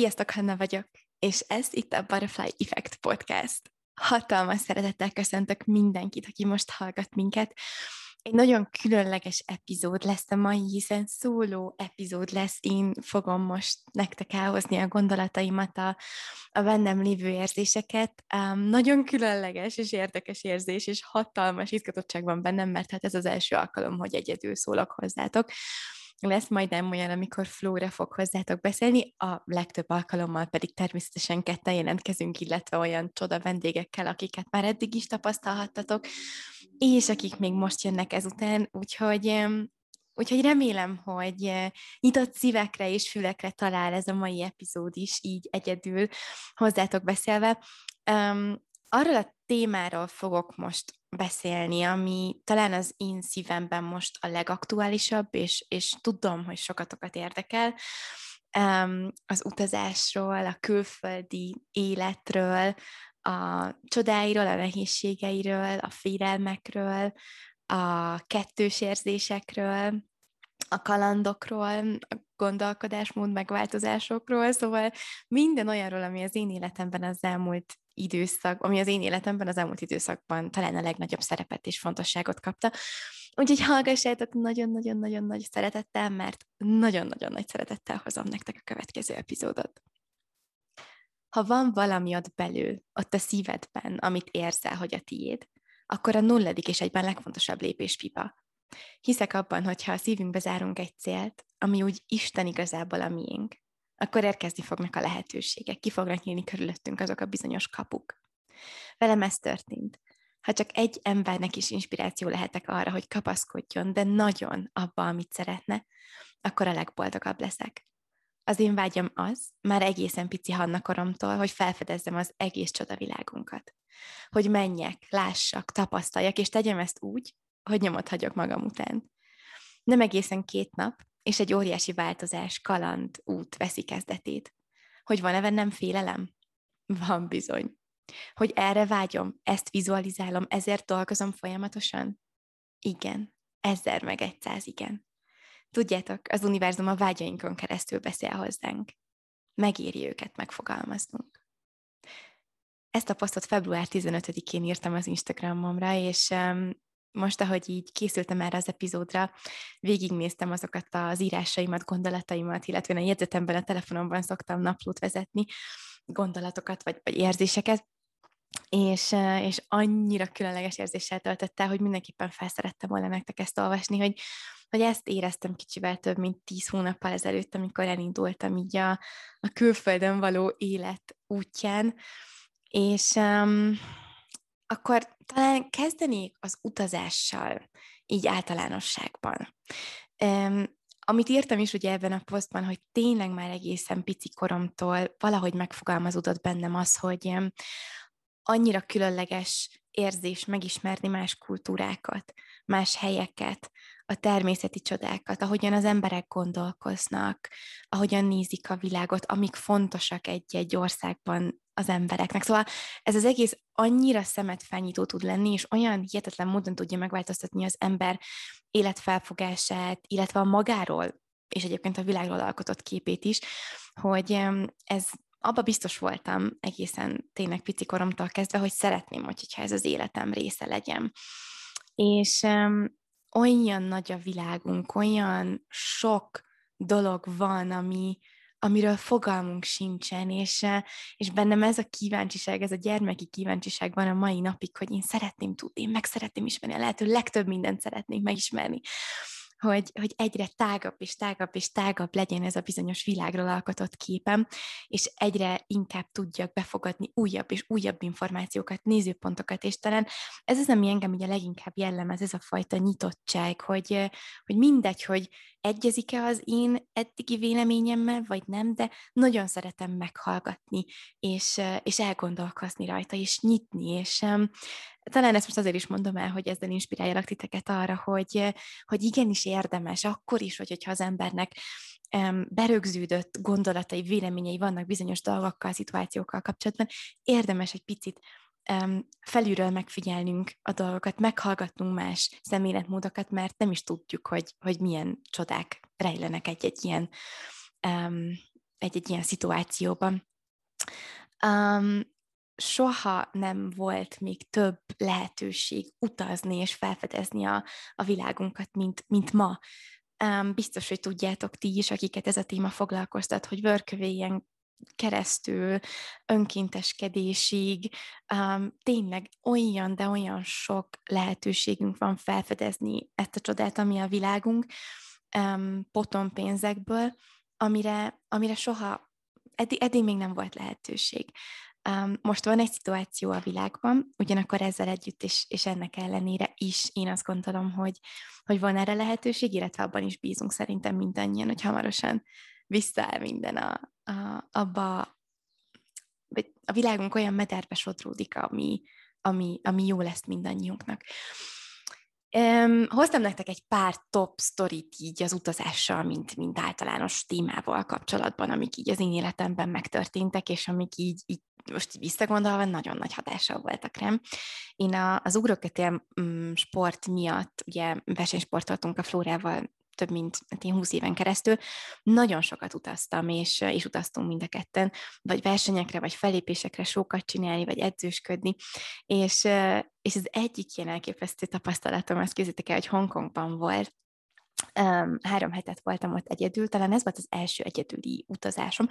Sziasztok, Hanna vagyok, és ez itt a Butterfly Effect Podcast. Hatalmas szeretettel köszöntök mindenkit, aki most hallgat minket. Egy nagyon különleges epizód lesz a mai, hiszen szóló epizód lesz. Én fogom most nektek elhozni a gondolataimat, a, a bennem lévő érzéseket. Um, nagyon különleges és érdekes érzés, és hatalmas izgatottság van bennem, mert hát ez az első alkalom, hogy egyedül szólok hozzátok lesz majd nem olyan, amikor Flóra fog hozzátok beszélni, a legtöbb alkalommal pedig természetesen ketten jelentkezünk, illetve olyan csoda vendégekkel, akiket már eddig is tapasztalhattatok, és akik még most jönnek ezután, úgyhogy Úgyhogy remélem, hogy eh, nyitott szívekre és fülekre talál ez a mai epizód is, így egyedül hozzátok beszélve. Um, arról a témáról fogok most beszélni, ami talán az én szívemben most a legaktuálisabb, és, és tudom, hogy sokatokat érdekel, az utazásról, a külföldi életről, a csodáiról, a nehézségeiről, a félelmekről, a kettős érzésekről, a kalandokról, a gondolkodásmód megváltozásokról, szóval minden olyanról, ami az én életemben az elmúlt időszak, ami az én életemben az elmúlt időszakban talán a legnagyobb szerepet és fontosságot kapta. Úgyhogy hallgassátok nagyon-nagyon-nagyon nagy szeretettel, mert nagyon-nagyon nagy szeretettel hozom nektek a következő epizódot. Ha van valami ott belül, ott a szívedben, amit érzel, hogy a tiéd, akkor a nulladik és egyben legfontosabb lépés pipa. Hiszek abban, hogy ha a szívünkbe zárunk egy célt, ami úgy Isten igazából a miénk, akkor érkezni fognak a lehetőségek, ki fognak nyílni körülöttünk azok a bizonyos kapuk. Velem ez történt. Ha csak egy embernek is inspiráció lehetek arra, hogy kapaszkodjon, de nagyon abba, amit szeretne, akkor a legboldogabb leszek. Az én vágyam az, már egészen pici Hanna koromtól, hogy felfedezzem az egész csodavilágunkat. Hogy menjek, lássak, tapasztaljak, és tegyem ezt úgy, hogy nyomot hagyok magam után. Nem egészen két nap, és egy óriási változás, kaland, út veszi kezdetét. Hogy van-e bennem félelem? Van bizony. Hogy erre vágyom, ezt vizualizálom, ezért dolgozom folyamatosan? Igen. Ezer meg egyszáz igen. Tudjátok, az univerzum a vágyainkon keresztül beszél hozzánk. Megéri őket megfogalmaznunk. Ezt a posztot február 15-én írtam az Instagramomra, és most, ahogy így készültem erre az epizódra, végignéztem azokat az írásaimat, gondolataimat, illetve a jegyzetemben a telefonomban szoktam naplót vezetni, gondolatokat vagy, vagy érzéseket, és, és annyira különleges érzéssel töltött hogy mindenképpen felszerettem volna nektek ezt olvasni, hogy, hogy ezt éreztem kicsivel több, mint tíz hónappal ezelőtt, amikor elindultam így a, a külföldön való élet útján, és um, akkor talán kezdenék az utazással, így általánosságban. Um, amit írtam is ugye ebben a posztban, hogy tényleg már egészen pici koromtól valahogy megfogalmazódott bennem az, hogy annyira különleges érzés megismerni más kultúrákat, más helyeket, a természeti csodákat, ahogyan az emberek gondolkoznak, ahogyan nézik a világot, amik fontosak egy-egy országban az embereknek. Szóval ez az egész annyira szemetfányító tud lenni, és olyan hihetetlen módon tudja megváltoztatni az ember életfelfogását, illetve a magáról, és egyébként a világról alkotott képét is, hogy ez abba biztos voltam egészen tényleg pici koromtól kezdve, hogy szeretném, hogyha ez az életem része legyen. És olyan nagy a világunk, olyan sok dolog van, ami, amiről fogalmunk sincsen, és, eh, és bennem ez a kíváncsiság, ez a gyermeki kíváncsiság van a mai napig, hogy én szeretném tudni, én meg szeretném ismerni, a lehető legtöbb mindent szeretnék megismerni hogy, hogy egyre tágabb és tágabb és tágabb legyen ez a bizonyos világról alkotott képem, és egyre inkább tudjak befogadni újabb és újabb információkat, nézőpontokat, és talán ez az, ami engem ugye leginkább jellemez, ez a fajta nyitottság, hogy, hogy mindegy, hogy egyezik-e az én eddigi véleményemmel, vagy nem, de nagyon szeretem meghallgatni, és, és elgondolkozni rajta, és nyitni, és talán ezt most azért is mondom el, hogy ezzel inspiráljalak titeket arra, hogy, hogy igenis érdemes, akkor is, hogy, hogyha az embernek berögződött gondolatai, véleményei vannak bizonyos dolgokkal, szituációkkal kapcsolatban, érdemes egy picit felülről megfigyelnünk a dolgokat, meghallgatnunk más szemléletmódokat, mert nem is tudjuk, hogy, hogy milyen csodák rejlenek egy-egy ilyen egy-egy ilyen szituációban. Um, soha nem volt még több lehetőség utazni és felfedezni a, a világunkat, mint, mint ma. Um, biztos, hogy tudjátok ti is, akiket ez a téma foglalkoztat, hogy vörkövélyen keresztül, önkénteskedésig, um, tényleg olyan, de olyan sok lehetőségünk van felfedezni ezt a csodát, ami a világunk, um, potom pénzekből, amire, amire soha, eddig, eddig még nem volt lehetőség. Most van egy szituáció a világban, ugyanakkor ezzel együtt és, és ennek ellenére is én azt gondolom, hogy, hogy van erre lehetőség, illetve abban is bízunk szerintem mindannyian, hogy hamarosan visszaáll minden a, a, abba, a világunk olyan mederbe sodródik, ami, ami, ami jó lesz mindannyiunknak. Um, hoztam nektek egy pár top sztorit így az utazással, mint, mint általános témával kapcsolatban, amik így az én életemben megtörténtek, és amik így, így most visszagondolva nagyon nagy hatással voltak rám. Én a, az ugrókötél um, sport miatt, ugye versenysportoltunk a Flórával több mint hát én 20 éven keresztül, nagyon sokat utaztam, és, és utaztunk mind a ketten, vagy versenyekre, vagy fellépésekre sokat csinálni, vagy edzősködni, és, és az egyik ilyen elképesztő tapasztalatom, azt képzeljétek el, hogy Hongkongban volt, Um, három hetet voltam ott egyedül, talán ez volt az első egyedüli utazásom.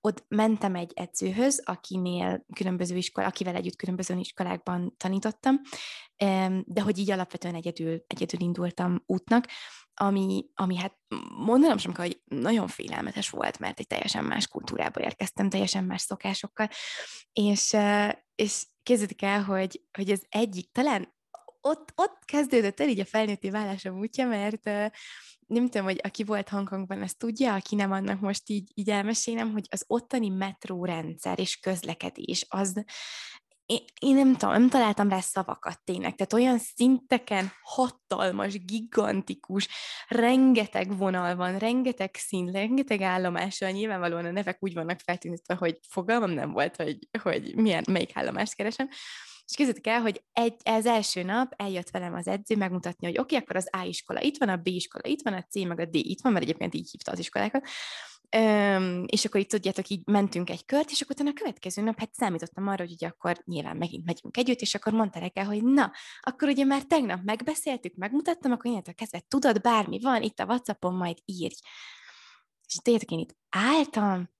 Ott mentem egy edzőhöz, akinél különböző iskola, akivel együtt különböző iskolákban tanítottam, um, de hogy így alapvetően egyedül, egyedül indultam útnak, ami, ami hát mondanom sem kell, hogy nagyon félelmetes volt, mert egy teljesen más kultúrába érkeztem, teljesen más szokásokkal, és, és képzeljétek el, hogy, hogy az egyik, talán ott, ott kezdődött el így a felnőtti vállásom útja, mert nem tudom, hogy aki volt Hongkongban, ezt tudja, aki nem, annak most így, így elmesélem, hogy az ottani metrórendszer és közlekedés az én, én nem tudom, nem találtam rá szavakat tényleg, tehát olyan szinteken hatalmas, gigantikus, rengeteg vonal van, rengeteg szín, rengeteg állomással, nyilvánvalóan a nevek úgy vannak feltűnítve, hogy fogalmam nem volt, hogy, hogy milyen, melyik állomást keresem, és képzeljétek el, hogy egy, ez első nap eljött velem az edző megmutatni, hogy oké, okay, akkor az A iskola itt van, a B iskola itt van, a C meg a D itt van, mert egyébként így hívta az iskolákat, Öm, és akkor itt tudjátok, így mentünk egy kört, és akkor utána a következő nap, hát számítottam arra, hogy ugye akkor nyilván megint megyünk együtt, és akkor mondta reggel, hogy na, akkor ugye már tegnap megbeszéltük, megmutattam, akkor innentől kezdve tudod, bármi van, itt a Whatsappon majd írj. És tudjátok, én itt álltam,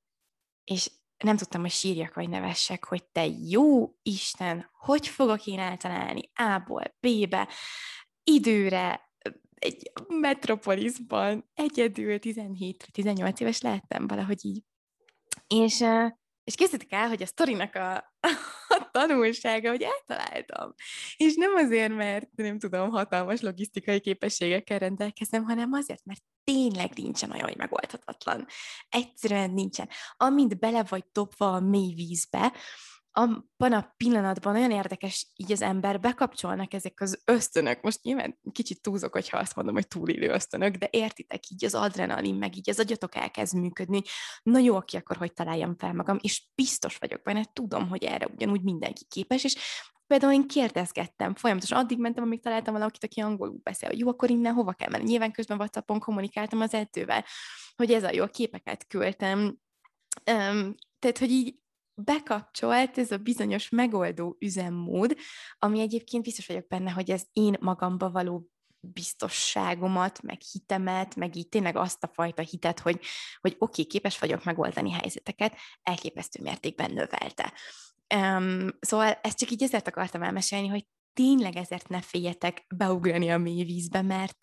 és nem tudtam, hogy sírjak vagy nevessek, hogy te jó Isten, hogy fogok én eltalálni A-ból B-be, időre, egy metropolisban egyedül 17-18 éves lehettem valahogy így. És, és készítik el, hogy a sztorinak a, a tanulsága, hogy eltaláltam. És nem azért, mert nem tudom, hatalmas logisztikai képességekkel rendelkezem, hanem azért, mert tényleg nincsen olyan, hogy megoldhatatlan. Egyszerűen nincsen. Amint bele vagy dobva a mély vízbe, abban a pillanatban olyan érdekes így az ember, bekapcsolnak ezek az ösztönök. Most nyilván kicsit túlzok, hogyha azt mondom, hogy túlélő ösztönök, de értitek, így az adrenalin, meg így az agyatok elkezd működni. Na jó, aki akkor, hogy találjam fel magam, és biztos vagyok benne, tudom, hogy erre ugyanúgy mindenki képes, és például én kérdezgettem, folyamatosan addig mentem, amíg találtam valakit, aki angolul beszél, hogy jó, akkor innen hova kell menni. Nyilván közben WhatsAppon kommunikáltam az edzővel, hogy ez a jó, képeket küldtem, um, tehát, hogy így bekapcsolt ez a bizonyos megoldó üzemmód, ami egyébként biztos vagyok benne, hogy ez én magamba való biztosságomat, meg hitemet, meg így tényleg azt a fajta hitet, hogy, hogy oké, okay, képes vagyok megoldani helyzeteket, elképesztő mértékben növelte. Um, szóval ezt csak így ezért akartam elmesélni, hogy tényleg ezért ne féljetek beugrani a mély vízbe, mert,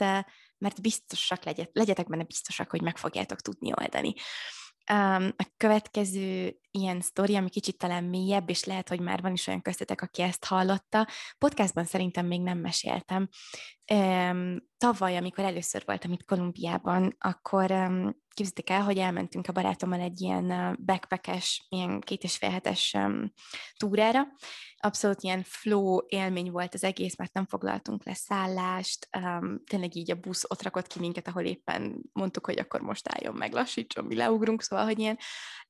mert biztosak legyetek, legyetek benne biztosak, hogy meg fogjátok tudni oldani. Um, a következő ilyen sztori, ami kicsit talán mélyebb, és lehet, hogy már van is olyan köztetek, aki ezt hallotta. Podcastban szerintem még nem meséltem. Um, tavaly, amikor először voltam itt Kolumbiában, akkor um, képzeljétek el, hogy elmentünk a barátommal egy ilyen backpackes, ilyen két és fél hetes túrára. Abszolút ilyen flow élmény volt az egész, mert nem foglaltunk le szállást, um, tényleg így a busz ott rakott ki minket, ahol éppen mondtuk, hogy akkor most álljon meg, lassítson, mi leugrunk, szóval, hogy ilyen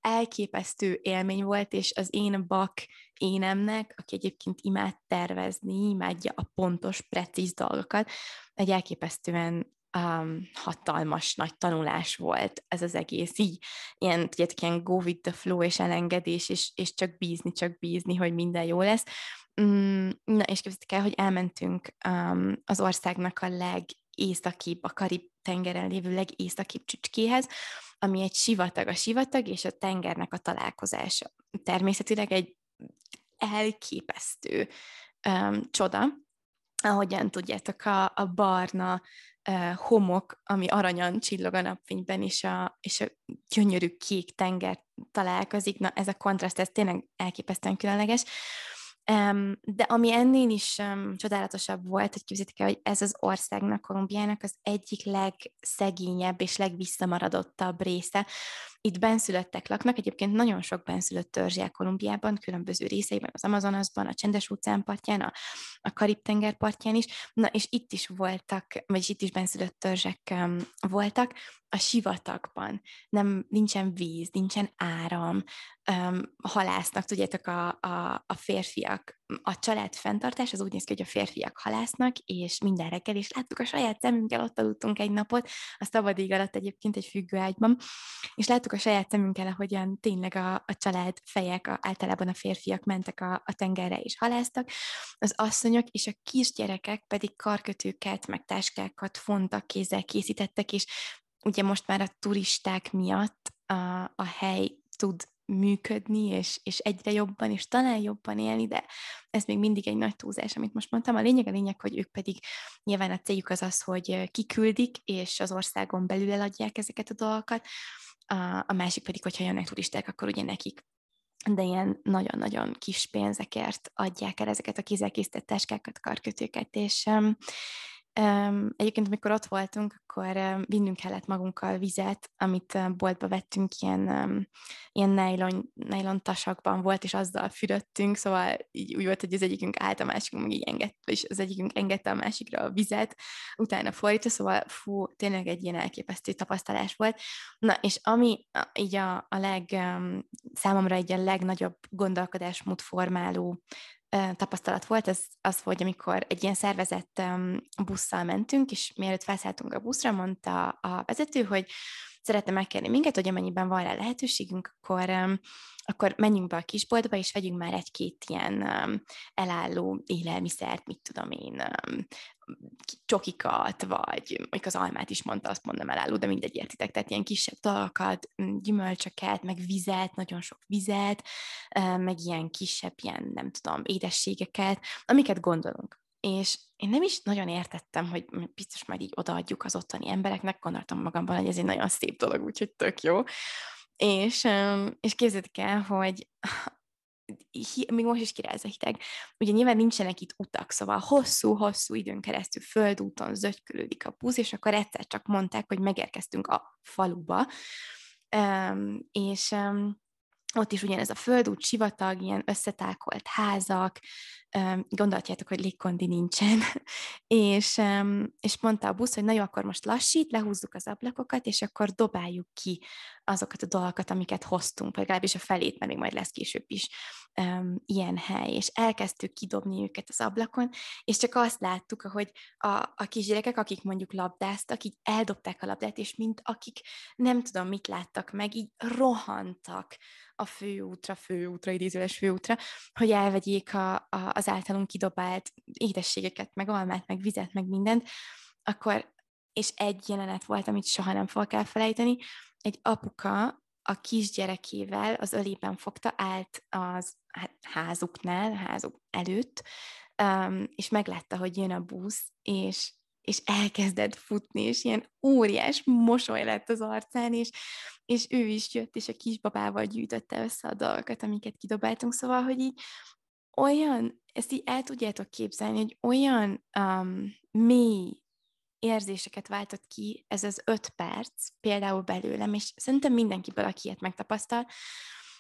elképesztő élmény volt, és az én bak énemnek, aki egyébként imád tervezni, imádja a pontos, precíz dolgokat, egy elképesztően um, hatalmas nagy tanulás volt ez az egész, így ilyen, tudjátok, ilyen go with the flow és elengedés, és, és csak bízni, csak bízni, hogy minden jó lesz. Mm, na, és képzeljétek el, hogy elmentünk um, az országnak a legészakibb, a Karib-tengeren lévő legészakibb csücskéhez, ami egy sivatag, a sivatag és a tengernek a találkozása. Természetileg egy elképesztő um, csoda, ahogyan tudjátok, a, a barna homok, ami aranyan csillog a napfényben, és a, és a gyönyörű kék tenger találkozik, na ez a kontraszt, ez tényleg elképesztően különleges. De ami ennél is csodálatosabb volt, hogy képzeljétek el, hogy ez az országnak, Kolumbiának az egyik legszegényebb és legvisszamaradottabb része. Itt benszülöttek laknak, egyébként nagyon sok benszülött törzsel Kolumbiában, különböző részeiben, az Amazonasban, a Csendes óceán partján, a, a Karib-tenger partján is, na és itt is voltak, vagyis itt is benszülött törzsek um, voltak, a sivatagban. Nem, nincsen víz, nincsen áram, um, halásznak, tudjátok, a, a, a férfiak, a család fenntartás az úgy néz ki, hogy a férfiak halásznak, és minden reggel, és láttuk a saját szemünkkel, ott aludtunk egy napot, a szabad ég alatt egyébként egy függőágyban, és láttuk a saját szemünkkel, ahogyan tényleg a, a család fejek, a, általában a férfiak mentek a, a tengerre és haláztak, az asszonyok és a kisgyerekek pedig karkötőket, meg táskákat fontak, kézzel készítettek, és ugye most már a turisták miatt a, a hely tud működni, és, és egyre jobban, és talán jobban élni, de ez még mindig egy nagy túlzás, amit most mondtam. A lényeg a lényeg, hogy ők pedig nyilván a céljuk az az, hogy kiküldik, és az országon belül eladják ezeket a dolgokat, a, másik pedig, hogyha jönnek turisták, akkor ugye nekik de ilyen nagyon-nagyon kis pénzekért adják el ezeket a kézzelkészített táskákat, karkötőket, és Um, egyébként, amikor ott voltunk, akkor vinnünk kellett magunkkal vizet, amit boltba vettünk, ilyen, ilyen nylon, nylon tasakban volt, és azzal fürödtünk, szóval így úgy volt, hogy az egyikünk állt, a másikunk meg így engedte, és az egyikünk engedte a másikra a vizet, utána fordítva, szóval fú, tényleg egy ilyen elképesztő tapasztalás volt. Na, és ami így a, a leg, számomra egy a legnagyobb gondolkodásmód formáló tapasztalat volt, az, az, hogy amikor egy ilyen szervezett busszal mentünk, és mielőtt felszálltunk a buszra, mondta a vezető, hogy szeretne megkérni minket, hogy amennyiben van rá lehetőségünk, akkor, akkor menjünk be a kisboltba, és vegyünk már egy-két ilyen elálló élelmiszert, mit tudom én, csokikat, vagy mondjuk az almát is mondta, azt mondom elálló, de mindegy értitek, tehát ilyen kisebb dolgokat, gyümölcsöket, meg vizet, nagyon sok vizet, meg ilyen kisebb, ilyen nem tudom, édességeket, amiket gondolunk. És én nem is nagyon értettem, hogy biztos majd így odaadjuk az ottani embereknek, gondoltam magamban, hogy ez egy nagyon szép dolog, úgyhogy tök jó. És, és képzeljétek el, hogy még most is kiráz a hideg. Ugye nyilván nincsenek itt utak, szóval hosszú-hosszú időn keresztül földúton zögykülődik a busz, és akkor egyszer csak mondták, hogy megérkeztünk a faluba, és ott is ugyanez a földút, sivatag, ilyen összetákolt házak, gondolhatjátok, hogy légkondi nincsen, és, és mondta a busz, hogy na jó, akkor most lassít, lehúzzuk az ablakokat, és akkor dobáljuk ki azokat a dolgokat, amiket hoztunk, vagy legalábbis a felét, mert még majd lesz később is um, ilyen hely, és elkezdtük kidobni őket az ablakon, és csak azt láttuk, hogy a, a kisgyerekek, akik mondjuk labdáztak, így eldobták a labdát, és mint akik nem tudom, mit láttak meg, így rohantak a főútra, főútra, idézőles főútra, hogy elvegyék a, a, az általunk kidobált édességeket, meg almát, meg vizet, meg mindent, akkor, és egy jelenet volt, amit soha nem fogok elfelejteni, egy apuka a kisgyerekével az ölében fogta, állt az hát, házuknál, házuk előtt, és meglátta, hogy jön a busz, és, és elkezdett futni, és ilyen óriás mosoly lett az arcán, és, és ő is jött, és a kisbabával gyűjtötte össze a dolgokat, amiket kidobáltunk, szóval, hogy így olyan, ezt így el tudjátok képzelni, hogy olyan um, mély érzéseket váltott ki ez az öt perc, például belőlem, és szerintem mindenkiből, aki ilyet megtapasztal,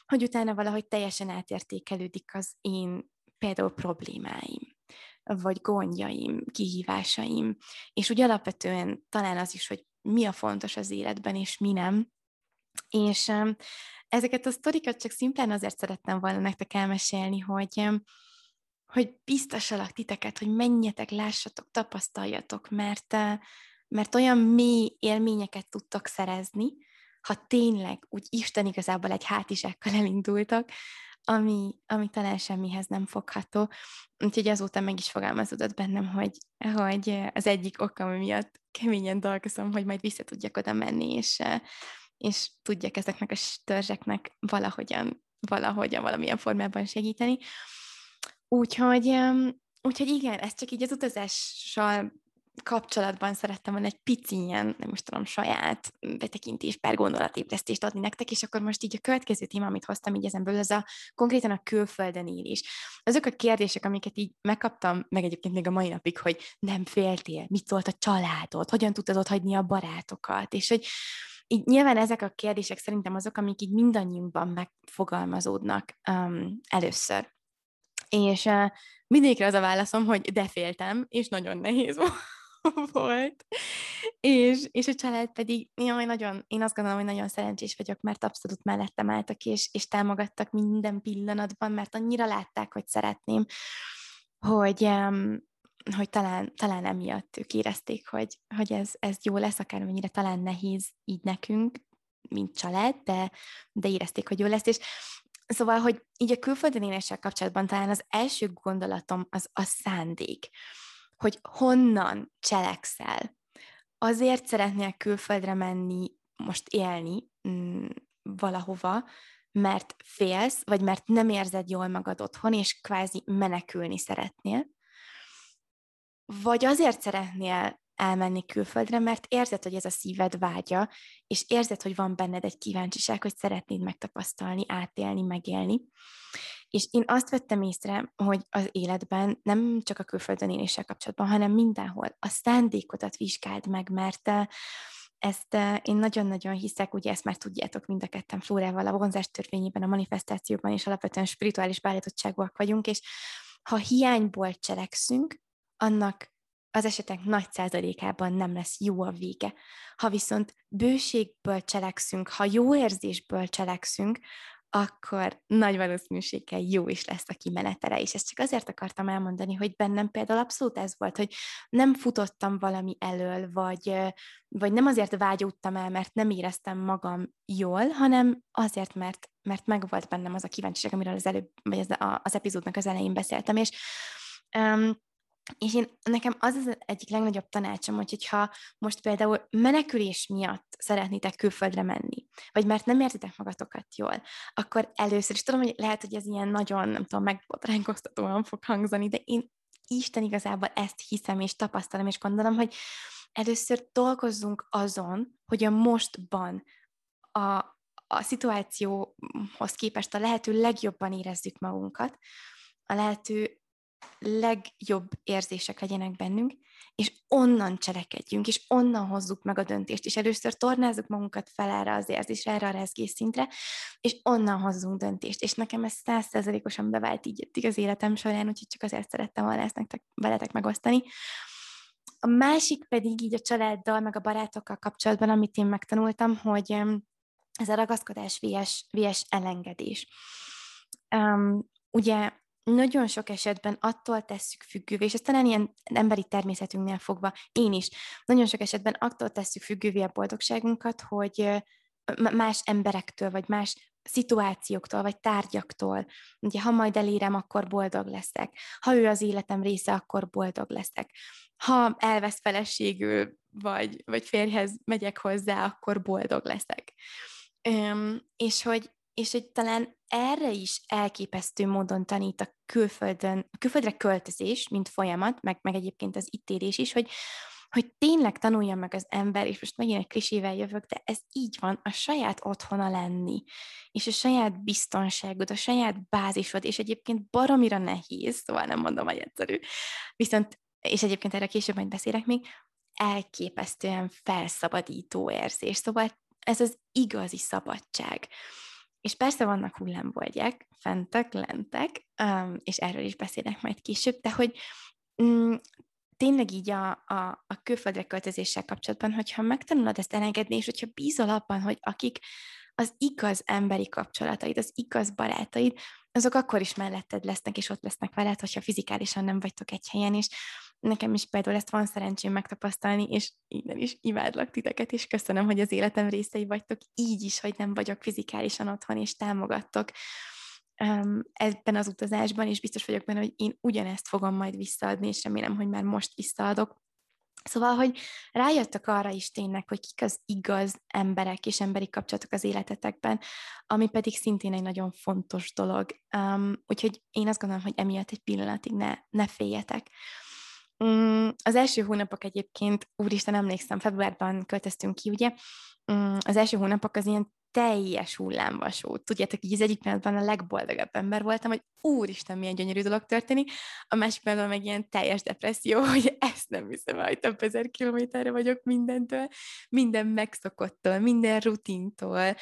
hogy utána valahogy teljesen átértékelődik az én például problémáim, vagy gondjaim, kihívásaim, és úgy alapvetően talán az is, hogy mi a fontos az életben, és mi nem. És ezeket a sztorikat csak szimplán azért szerettem volna nektek elmesélni, hogy hogy biztosalak titeket, hogy menjetek, lássatok, tapasztaljatok, mert, mert olyan mély élményeket tudtok szerezni, ha tényleg úgy Isten igazából egy hátizsákkal elindultak, ami, ami talán semmihez nem fogható. Úgyhogy azóta meg is fogalmazódott bennem, hogy, hogy az egyik ok, ami miatt keményen dolgozom, hogy majd vissza tudjak oda menni, és, és tudjak ezeknek a törzseknek valahogyan, valahogyan, valamilyen formában segíteni. Úgyhogy, úgyhogy igen, ez csak így az utazással kapcsolatban szerettem volna egy pici ilyen, nem most tudom, saját betekintés per gondolatébresztést adni nektek, és akkor most így a következő téma, amit hoztam így ezenből, az a konkrétan a külföldön élés. Azok a kérdések, amiket így megkaptam, meg egyébként még a mai napig, hogy nem féltél, mit szólt a családod, hogyan tudtad ott hagyni a barátokat, és hogy így nyilván ezek a kérdések szerintem azok, amik így mindannyiunkban megfogalmazódnak um, először. És uh, az a válaszom, hogy de féltem, és nagyon nehéz volt. volt. És, és a család pedig, jaj, nagyon, én azt gondolom, hogy nagyon szerencsés vagyok, mert abszolút mellettem álltak, és, és támogattak minden pillanatban, mert annyira látták, hogy szeretném, hogy, um, hogy talán, talán emiatt ők érezték, hogy, hogy ez, ez jó lesz, akármennyire talán nehéz így nekünk, mint család, de, de érezték, hogy jó lesz, és Szóval, hogy így a külföldön éléssel kapcsolatban talán az első gondolatom az a szándék hogy honnan cselekszel. Azért szeretnél külföldre menni, most élni mm, valahova, mert félsz, vagy mert nem érzed jól magad otthon, és kvázi menekülni szeretnél, vagy azért szeretnél elmenni külföldre, mert érzed, hogy ez a szíved vágya, és érzed, hogy van benned egy kíváncsiság, hogy szeretnéd megtapasztalni, átélni, megélni. És én azt vettem észre, hogy az életben nem csak a külföldön éléssel kapcsolatban, hanem mindenhol a szándékodat vizsgáld meg, mert ezt én nagyon-nagyon hiszek, ugye ezt már tudjátok mind a ketten Flórával, a vonzás törvényében, a manifestációban, és alapvetően spirituális beállítottságúak vagyunk, és ha hiányból cselekszünk, annak az esetek nagy százalékában nem lesz jó a vége. Ha viszont bőségből cselekszünk, ha jó érzésből cselekszünk, akkor nagy valószínűséggel jó is lesz a kimenetele. És ezt csak azért akartam elmondani, hogy bennem például abszolút ez volt, hogy nem futottam valami elől, vagy, vagy nem azért vágyódtam el, mert nem éreztem magam jól, hanem azért, mert, mert megvolt bennem az a kíváncsiság, amiről az előbb, vagy az, az epizódnak az elején beszéltem, és um, és én, nekem az az egyik legnagyobb tanácsom, hogy hogyha most például menekülés miatt szeretnétek külföldre menni, vagy mert nem értitek magatokat jól, akkor először is tudom, hogy lehet, hogy ez ilyen nagyon, nem tudom, megbotránkoztatóan fog hangzani, de én Isten igazából ezt hiszem és tapasztalom, és gondolom, hogy először dolgozzunk azon, hogy a mostban a, a szituációhoz képest a lehető legjobban érezzük magunkat, a lehető legjobb érzések legyenek bennünk, és onnan cselekedjünk, és onnan hozzuk meg a döntést, és először tornázzuk magunkat fel erre az érzésre, erre a rezgés szintre, és onnan hozzunk döntést. És nekem ez százszerzelékosan bevált így az életem során, úgyhogy csak azért szerettem volna ezt nektek, veletek megosztani. A másik pedig így a családdal, meg a barátokkal kapcsolatban, amit én megtanultam, hogy ez a ragaszkodás vs, vs elengedés. Um, ugye nagyon sok esetben attól tesszük függővé, és ez talán ilyen emberi természetünknél fogva, én is, nagyon sok esetben attól tesszük függővé a boldogságunkat, hogy más emberektől, vagy más szituációktól, vagy tárgyaktól. Ugye, ha majd elérem, akkor boldog leszek. Ha ő az életem része, akkor boldog leszek. Ha elvesz feleségül, vagy, vagy férjhez megyek hozzá, akkor boldog leszek. Üm, és hogy és hogy talán erre is elképesztő módon tanít a külföldön, külföldre költözés, mint folyamat, meg, meg egyébként az itt élés is, hogy, hogy tényleg tanulja meg az ember, és most megint egy klisével jövök, de ez így van, a saját otthona lenni, és a saját biztonságod, a saját bázisod, és egyébként baromira nehéz, szóval nem mondom, hogy egyszerű, viszont, és egyébként erre később majd beszélek még, elképesztően felszabadító érzés, szóval ez az igazi szabadság. És persze vannak hullámbolgyák, fentek, lentek, és erről is beszélek majd később, de hogy um, tényleg így a, a, a külföldre költözéssel kapcsolatban, hogyha megtanulod ezt elengedni, és hogyha bízol abban, hogy akik az igaz emberi kapcsolataid, az igaz barátaid, azok akkor is melletted lesznek, és ott lesznek veled, hogyha fizikálisan nem vagytok egy helyen, és nekem is például ezt van szerencsém megtapasztalni, és innen is imádlak titeket, és köszönöm, hogy az életem részei vagytok, így is, hogy nem vagyok fizikálisan otthon, és támogattok um, ebben az utazásban, és biztos vagyok benne, hogy én ugyanezt fogom majd visszaadni, és remélem, hogy már most visszaadok. Szóval, hogy rájöttek arra is tényleg, hogy kik az igaz emberek és emberi kapcsolatok az életetekben, ami pedig szintén egy nagyon fontos dolog. Um, úgyhogy én azt gondolom, hogy emiatt egy pillanatig ne, ne féljetek. Um, az első hónapok egyébként, úristen, emlékszem, februárban költöztünk ki, ugye? Um, az első hónapok az ilyen teljes hullámvasú. Tudjátok, így az egyik pillanatban a legboldogabb ember voltam, hogy úristen, milyen gyönyörű dolog történik, a másik pillanatban meg ilyen teljes depresszió, hogy ezt nem hiszem, hogy több ezer kilométerre vagyok mindentől, minden megszokottól, minden rutintól,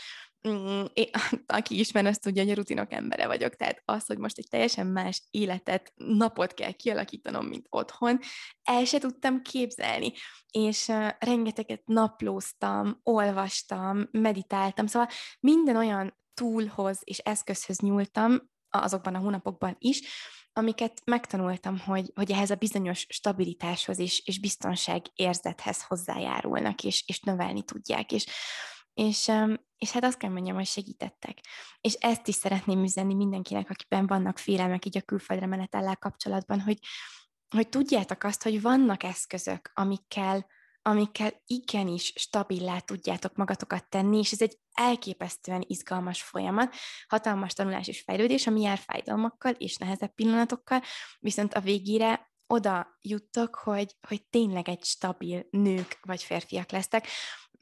Mm, én, aki ismer, azt tudja, hogy a rutinok embere vagyok, tehát az, hogy most egy teljesen más életet, napot kell kialakítanom, mint otthon, el se tudtam képzelni, és uh, rengeteget naplóztam, olvastam, meditáltam, szóval minden olyan túlhoz és eszközhöz nyúltam, azokban a hónapokban is, amiket megtanultam, hogy, hogy ehhez a bizonyos stabilitáshoz és, és biztonság érzethez hozzájárulnak, és, és növelni tudják. És és, és hát azt kell mondjam, hogy segítettek. És ezt is szeretném üzenni mindenkinek, akiben vannak félelmek így a külföldre menetellel kapcsolatban, hogy, hogy tudjátok azt, hogy vannak eszközök, amikkel, amikkel igenis stabilá tudjátok magatokat tenni, és ez egy elképesztően izgalmas folyamat, hatalmas tanulás és fejlődés, ami jár fájdalmakkal és nehezebb pillanatokkal, viszont a végére oda juttok, hogy, hogy tényleg egy stabil nők vagy férfiak lesztek,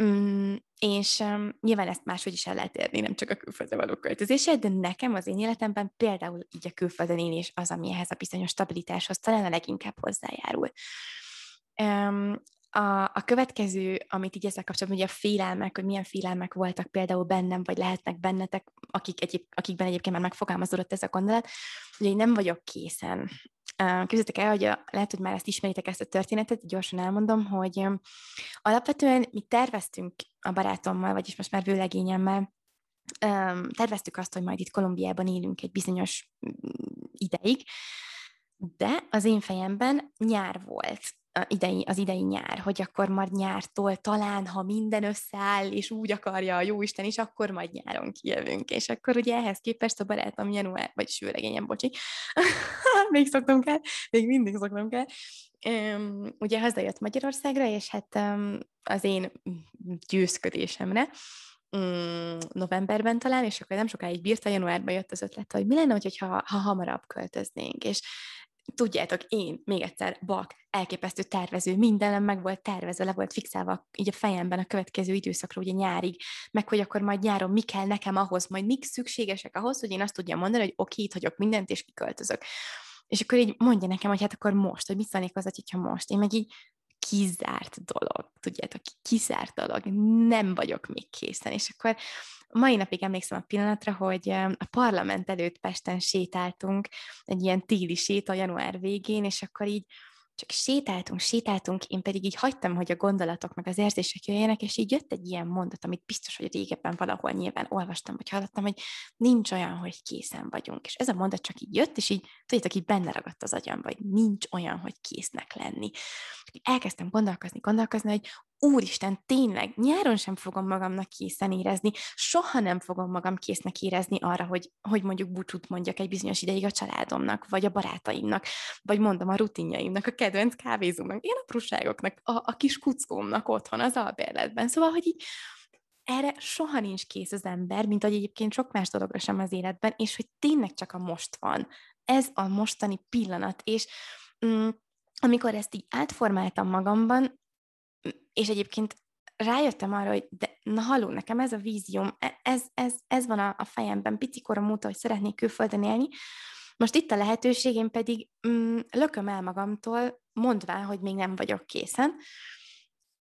Mm, és um, nyilván ezt máshogy is el lehet érni, nem csak a külföldre való költözése, de nekem az én életemben például így a külföldön élés az, ami ehhez a bizonyos stabilitáshoz talán a leginkább hozzájárul. Um, a, a következő, amit így ezzel kapcsolatban, ugye a félelmek, hogy milyen félelmek voltak például bennem, vagy lehetnek bennetek, akik egyéb, akikben egyébként már megfogalmazódott ez a gondolat, hogy én nem vagyok készen Képzeljétek el, hogy a, lehet, hogy már ezt ismeritek ezt a történetet, gyorsan elmondom, hogy alapvetően mi terveztünk a barátommal, vagyis most már vőlegényemmel, terveztük azt, hogy majd itt Kolumbiában élünk egy bizonyos ideig, de az én fejemben nyár volt idei, az idei nyár, hogy akkor majd nyártól talán, ha minden összeáll, és úgy akarja a jóisten is, akkor majd nyáron kijövünk. És akkor ugye ehhez képest a barátom január, vagy sőlegényem, bocsi, még szoktam kell, még mindig szoktam kell, um, ugye hazajött Magyarországra, és hát um, az én győzködésemre, um, novemberben talán, és akkor nem sokáig bírta, januárban jött az ötlet, hogy mi lenne, hogyha ha hamarabb költöznénk, és tudjátok, én még egyszer bak, elképesztő tervező, mindenem meg volt tervezve, le volt fixálva így a fejemben a következő időszakra, ugye nyárig, meg hogy akkor majd nyáron mi kell nekem ahhoz, majd mik szükségesek ahhoz, hogy én azt tudjam mondani, hogy oké, itt hagyok mindent, és kiköltözök. És akkor így mondja nekem, hogy hát akkor most, hogy mit szólnék az, hogyha most. Én meg így kizárt dolog, tudjátok, kizárt dolog, nem vagyok még készen. És akkor mai napig emlékszem a pillanatra, hogy a parlament előtt Pesten sétáltunk, egy ilyen téli séta január végén, és akkor így csak sétáltunk, sétáltunk, én pedig így hagytam, hogy a gondolatok meg az érzések jöjjenek, és így jött egy ilyen mondat, amit biztos, hogy régebben valahol nyilván olvastam, vagy hallottam, hogy nincs olyan, hogy készen vagyunk. És ez a mondat csak így jött, és így, tudjátok, így benne ragadt az agyamba, hogy nincs olyan, hogy késznek lenni. Elkezdtem gondolkozni, gondolkozni, hogy úristen, tényleg, nyáron sem fogom magamnak készen érezni, soha nem fogom magam késznek érezni arra, hogy, hogy mondjuk búcsút mondjak egy bizonyos ideig a családomnak, vagy a barátaimnak, vagy mondom a rutinjaimnak, a kedvenc kávézómnak, ilyen apróságoknak, a, a kis kuckómnak otthon az albérletben. Szóval, hogy így erre soha nincs kész az ember, mint hogy egyébként sok más dologra sem az életben, és hogy tényleg csak a most van. Ez a mostani pillanat, és mm, amikor ezt így átformáltam magamban, és egyébként rájöttem arra, hogy de na haló, nekem ez a vízióm, e, ez, ez, ez van a, a fejemben, picikorom óta, hogy szeretnék külföldön élni, most itt a lehetőség, én pedig mm, lököm el magamtól, mondván, hogy még nem vagyok készen,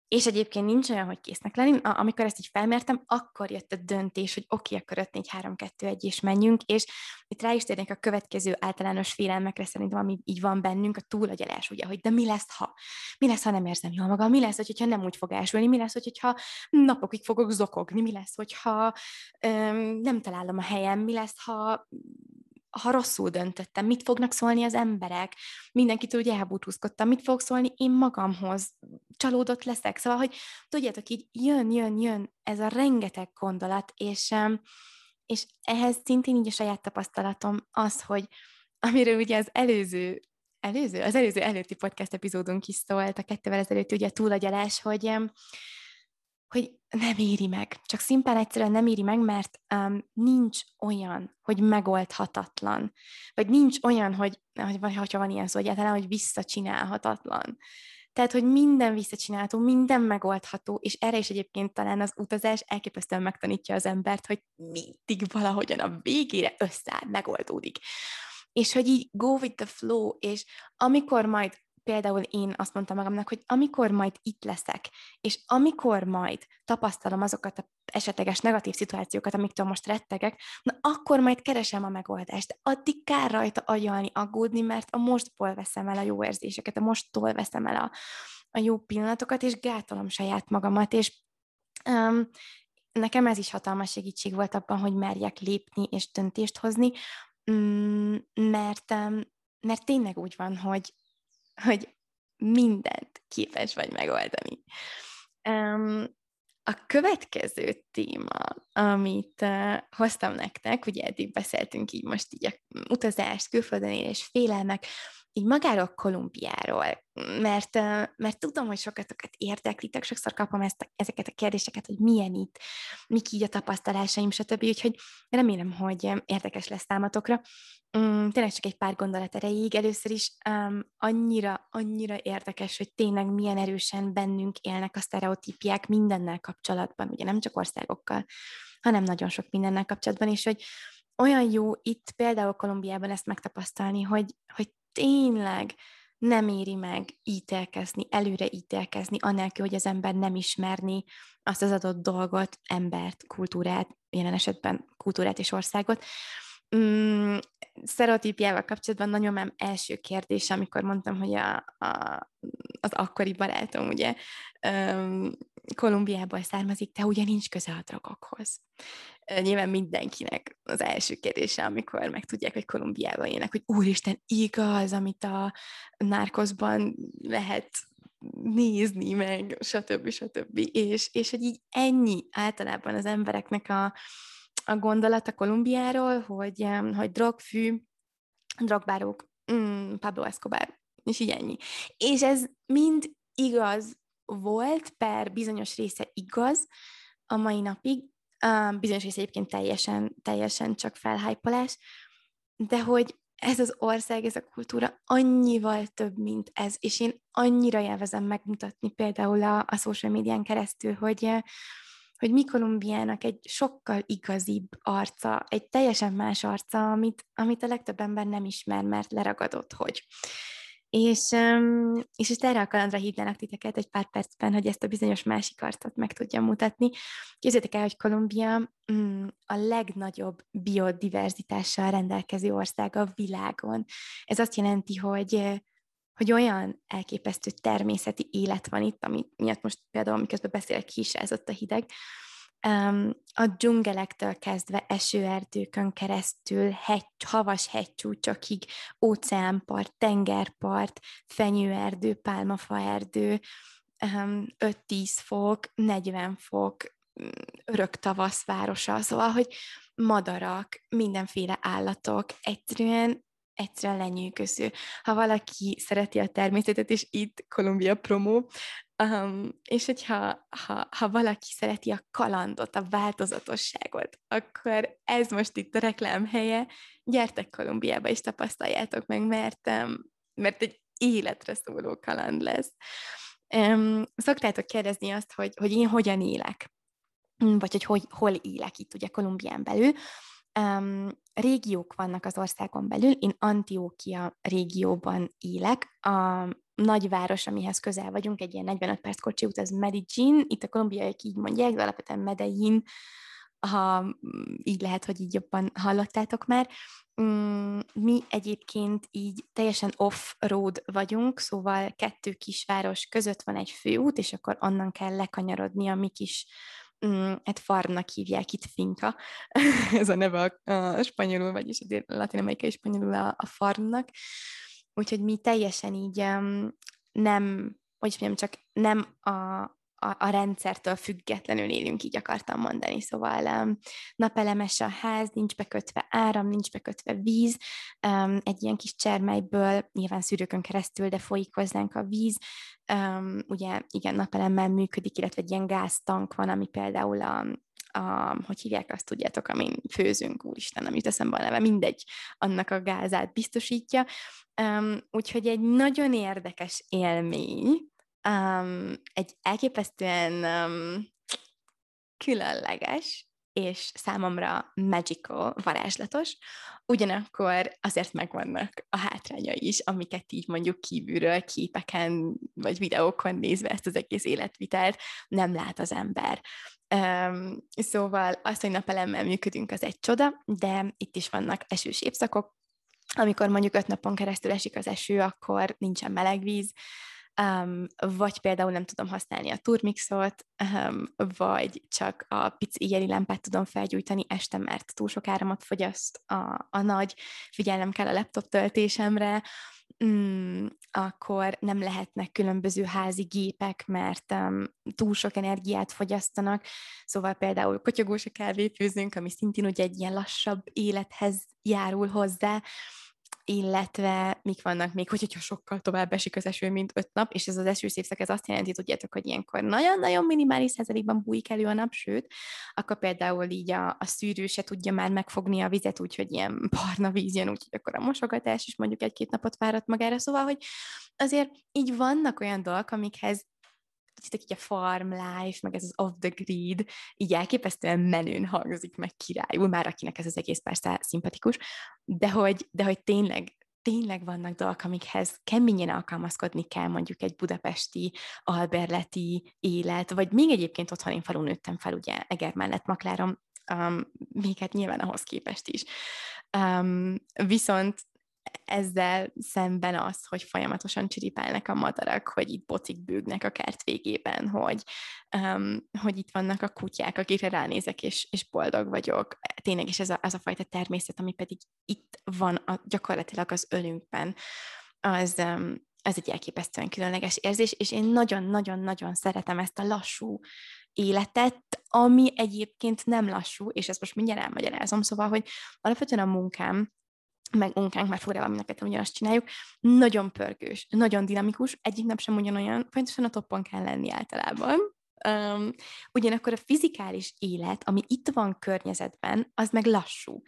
és egyébként nincs olyan, hogy késznek lenni. Amikor ezt így felmértem, akkor jött a döntés, hogy oké, okay, akkor 5 4 3 2 1 és menjünk, és itt rá is térnék a következő általános félelmekre, szerintem, ami így van bennünk, a túlagyalás, ugye, hogy de mi lesz, ha? Mi lesz, ha nem érzem jól magam? Mi lesz, hogyha nem úgy fog elsülni? Mi lesz, hogyha napokig fogok zokogni? Mi lesz, hogyha öm, nem találom a helyem? Mi lesz, ha ha rosszul döntöttem, mit fognak szólni az emberek, mindenkitől ugye elbúcsúzkodtam, mit fog szólni? Én magamhoz, csalódott leszek, szóval, hogy tudjátok, így jön, jön, jön ez a rengeteg gondolat, és, és ehhez szintén így a saját tapasztalatom az, hogy amiről ugye az előző előző, az előző előtti podcast epizódunk is szólt, a kettővel ezelőtt ugye túlagyalás, hogy nem éri meg. Csak szimplán egyszerűen nem éri meg, mert um, nincs olyan, hogy megoldhatatlan. Vagy nincs olyan, hogy, vagy, hogyha van ilyen szó egyáltalán, hogy visszacsinálhatatlan. Tehát, hogy minden visszacsinálható, minden megoldható, és erre is egyébként talán az utazás elképesztően megtanítja az embert, hogy mindig valahogyan a végére összeáll, megoldódik és hogy így go with the flow, és amikor majd például én azt mondtam magamnak, hogy amikor majd itt leszek, és amikor majd tapasztalom azokat a esetleges negatív szituációkat, amiktől most rettegek, na akkor majd keresem a megoldást. Addig kár rajta agyalni, aggódni, mert a mostból veszem el a jó érzéseket, a mosttól veszem el a, a jó pillanatokat, és gátolom saját magamat, és um, nekem ez is hatalmas segítség volt abban, hogy merjek lépni és döntést hozni, Mm, mert, mert tényleg úgy van, hogy, hogy mindent képes vagy megoldani. A következő téma, amit hoztam nektek, ugye eddig beszéltünk így most így a utazást, külföldön élés, félelmek, így magáról Kolumbiáról, mert, mert tudom, hogy sokatokat érdeklitek, sokszor kapom ezt a, ezeket a kérdéseket, hogy milyen itt, mik így a tapasztalásaim, stb. Úgyhogy remélem, hogy érdekes lesz számotokra. Um, tényleg csak egy pár gondolat erejéig. Először is um, annyira, annyira érdekes, hogy tényleg milyen erősen bennünk élnek a sztereotípiák mindennel kapcsolatban, ugye nem csak országokkal, hanem nagyon sok mindennel kapcsolatban, és hogy olyan jó itt például Kolumbiában ezt megtapasztalni, hogy, hogy tényleg nem éri meg ítélkezni, előre ítélkezni, anélkül, hogy az ember nem ismerni azt az adott dolgot, embert, kultúrát, jelen esetben kultúrát és országot. Mm, sztereotípiával kapcsolatban nagyon nem első kérdés, amikor mondtam, hogy a, a, az akkori barátom ugye um, Kolumbiából származik, de ugye nincs köze a drogokhoz nyilván mindenkinek az első kérdése, amikor megtudják, hogy Kolumbiában élnek, hogy úristen, igaz, amit a nárkoszban lehet nézni, meg stb. stb. És, és hogy így ennyi általában az embereknek a, a gondolata Kolumbiáról, hogy, hogy drogfű, drogbárók, mm, Pablo Escobar, és így ennyi. És ez mind igaz volt, per bizonyos része igaz a mai napig, Bizonyos rész egyébként teljesen, teljesen csak felhájpolás, de hogy ez az ország, ez a kultúra annyival több, mint ez, és én annyira élvezem megmutatni például a, a social médián keresztül, hogy, hogy mi Kolumbiának egy sokkal igazibb arca, egy teljesen más arca, amit, amit a legtöbb ember nem ismer, mert leragadott, hogy. És, és ezt erre a kalandra hívnának titeket egy pár percben, hogy ezt a bizonyos másik arcot meg tudjam mutatni. Képzeljétek el, hogy Kolumbia mm, a legnagyobb biodiverzitással rendelkező ország a világon. Ez azt jelenti, hogy hogy olyan elképesztő természeti élet van itt, ami miatt most például, miközben beszélek, kisázott a hideg, a dzsungelektől kezdve esőerdőkön keresztül, hegy, havas hegycsúcsokig, óceánpart, tengerpart, fenyőerdő, pálmafaerdő, 5-10 fok, 40 fok, mm, örök tavaszvárosa, szóval, hogy madarak, mindenféle állatok, egyszerűen egyszerűen lenyűgöző. Ha valaki szereti a természetet, és itt Kolumbia promó, Um, és hogyha ha, ha valaki szereti a kalandot, a változatosságot, akkor ez most itt a reklám helye. Gyertek Kolumbiába, és tapasztaljátok meg, mert, um, mert egy életre szóló kaland lesz. Um, szoktátok kérdezni azt, hogy, hogy én hogyan élek, vagy hogy, hogy hol élek itt ugye Kolumbián belül. Um, régiók vannak az országon belül, én Antiókia régióban élek, a nagyváros, amihez közel vagyunk, egy ilyen 45 perc kocsi út, az Medellin, itt a kolumbiaiak így mondják, de alapvetően Medellin, ha mm, így lehet, hogy így jobban hallottátok már. Mm, mi egyébként így teljesen off-road vagyunk, szóval kettő kisváros között van egy főút, és akkor onnan kell lekanyarodni a mi kis mm, hát farmnak hívják itt finka, ez a neve a, a spanyolul, vagyis a latin-amerikai spanyolul a, a farmnak, úgyhogy mi teljesen így nem, hogy mondjam, csak nem a, a, a rendszertől függetlenül élünk, így akartam mondani. Szóval napelemes a ház, nincs bekötve áram, nincs bekötve víz, egy ilyen kis csermelyből, nyilván szűrőkön keresztül, de folyik hozzánk a víz. Ugye igen, napelemmel működik, illetve egy ilyen gáztank van, ami például a, a, hogy hívják azt, tudjátok, amin főzünk, úristen, nem jut eszembe a neve, mindegy, annak a gázát biztosítja. Um, úgyhogy egy nagyon érdekes élmény, um, egy elképesztően um, különleges, és számomra magical, varázslatos, ugyanakkor azért megvannak a hátrányai is, amiket így mondjuk kívülről, képeken vagy videókon nézve ezt az egész életvitelt nem lát az ember. Um, szóval az, hogy napelemmel működünk, az egy csoda, de itt is vannak esős évszakok, amikor mondjuk öt napon keresztül esik az eső, akkor nincsen meleg víz, um, vagy például nem tudom használni a turmixot, um, vagy csak a pici éjjeli lámpát tudom felgyújtani este, mert túl sok áramot fogyaszt a, a nagy, figyelnem kell a laptop töltésemre, mm, akkor nem lehetnek különböző házi gépek, mert um, túl sok energiát fogyasztanak, szóval például kotyogós a kávéfőzőnk, ami szintén ugye egy ilyen lassabb élethez járul hozzá, illetve mik vannak még, hogy, hogyha sokkal tovább esik az eső, mint öt nap, és ez az eső szépszak, ez azt jelenti, tudjátok, hogy ilyenkor nagyon-nagyon minimális százalékban bújik elő a nap, sőt, akkor például így a, a szűrő se tudja már megfogni a vizet, úgyhogy ilyen barna víz jön, úgyhogy akkor a mosogatás is mondjuk egy-két napot várat magára, szóval, hogy azért így vannak olyan dolgok, amikhez tudjátok, így a farm life, meg ez az off the grid, így elképesztően menőn hangzik meg királyul, már akinek ez az egész persze szimpatikus, de hogy, de hogy tényleg tényleg vannak dolgok, amikhez keményen alkalmazkodni kell, mondjuk egy budapesti, alberleti élet, vagy még egyébként otthon én falun nőttem fel, ugye Eger mellett Maklárom, um, még hát nyilván ahhoz képest is. Um, viszont ezzel szemben az, hogy folyamatosan csiripálnak a madarak, hogy itt bocik bőgnek a kert végében, hogy, um, hogy itt vannak a kutyák, akikre ránézek, és, és boldog vagyok. Tényleg is ez a, ez a fajta természet, ami pedig itt van a, gyakorlatilag az ölünkben, az, um, az egy elképesztően különleges érzés, és én nagyon-nagyon-nagyon szeretem ezt a lassú életet, ami egyébként nem lassú, és ezt most mindjárt elmagyarázom, szóval, hogy alapvetően a munkám meg munkánk, már furában mind a ugyanazt csináljuk, nagyon pörgős, nagyon dinamikus, egyik nap sem ugyanolyan, pontosan a toppon kell lenni általában. Um, ugyanakkor a fizikális élet, ami itt van környezetben, az meg lassú.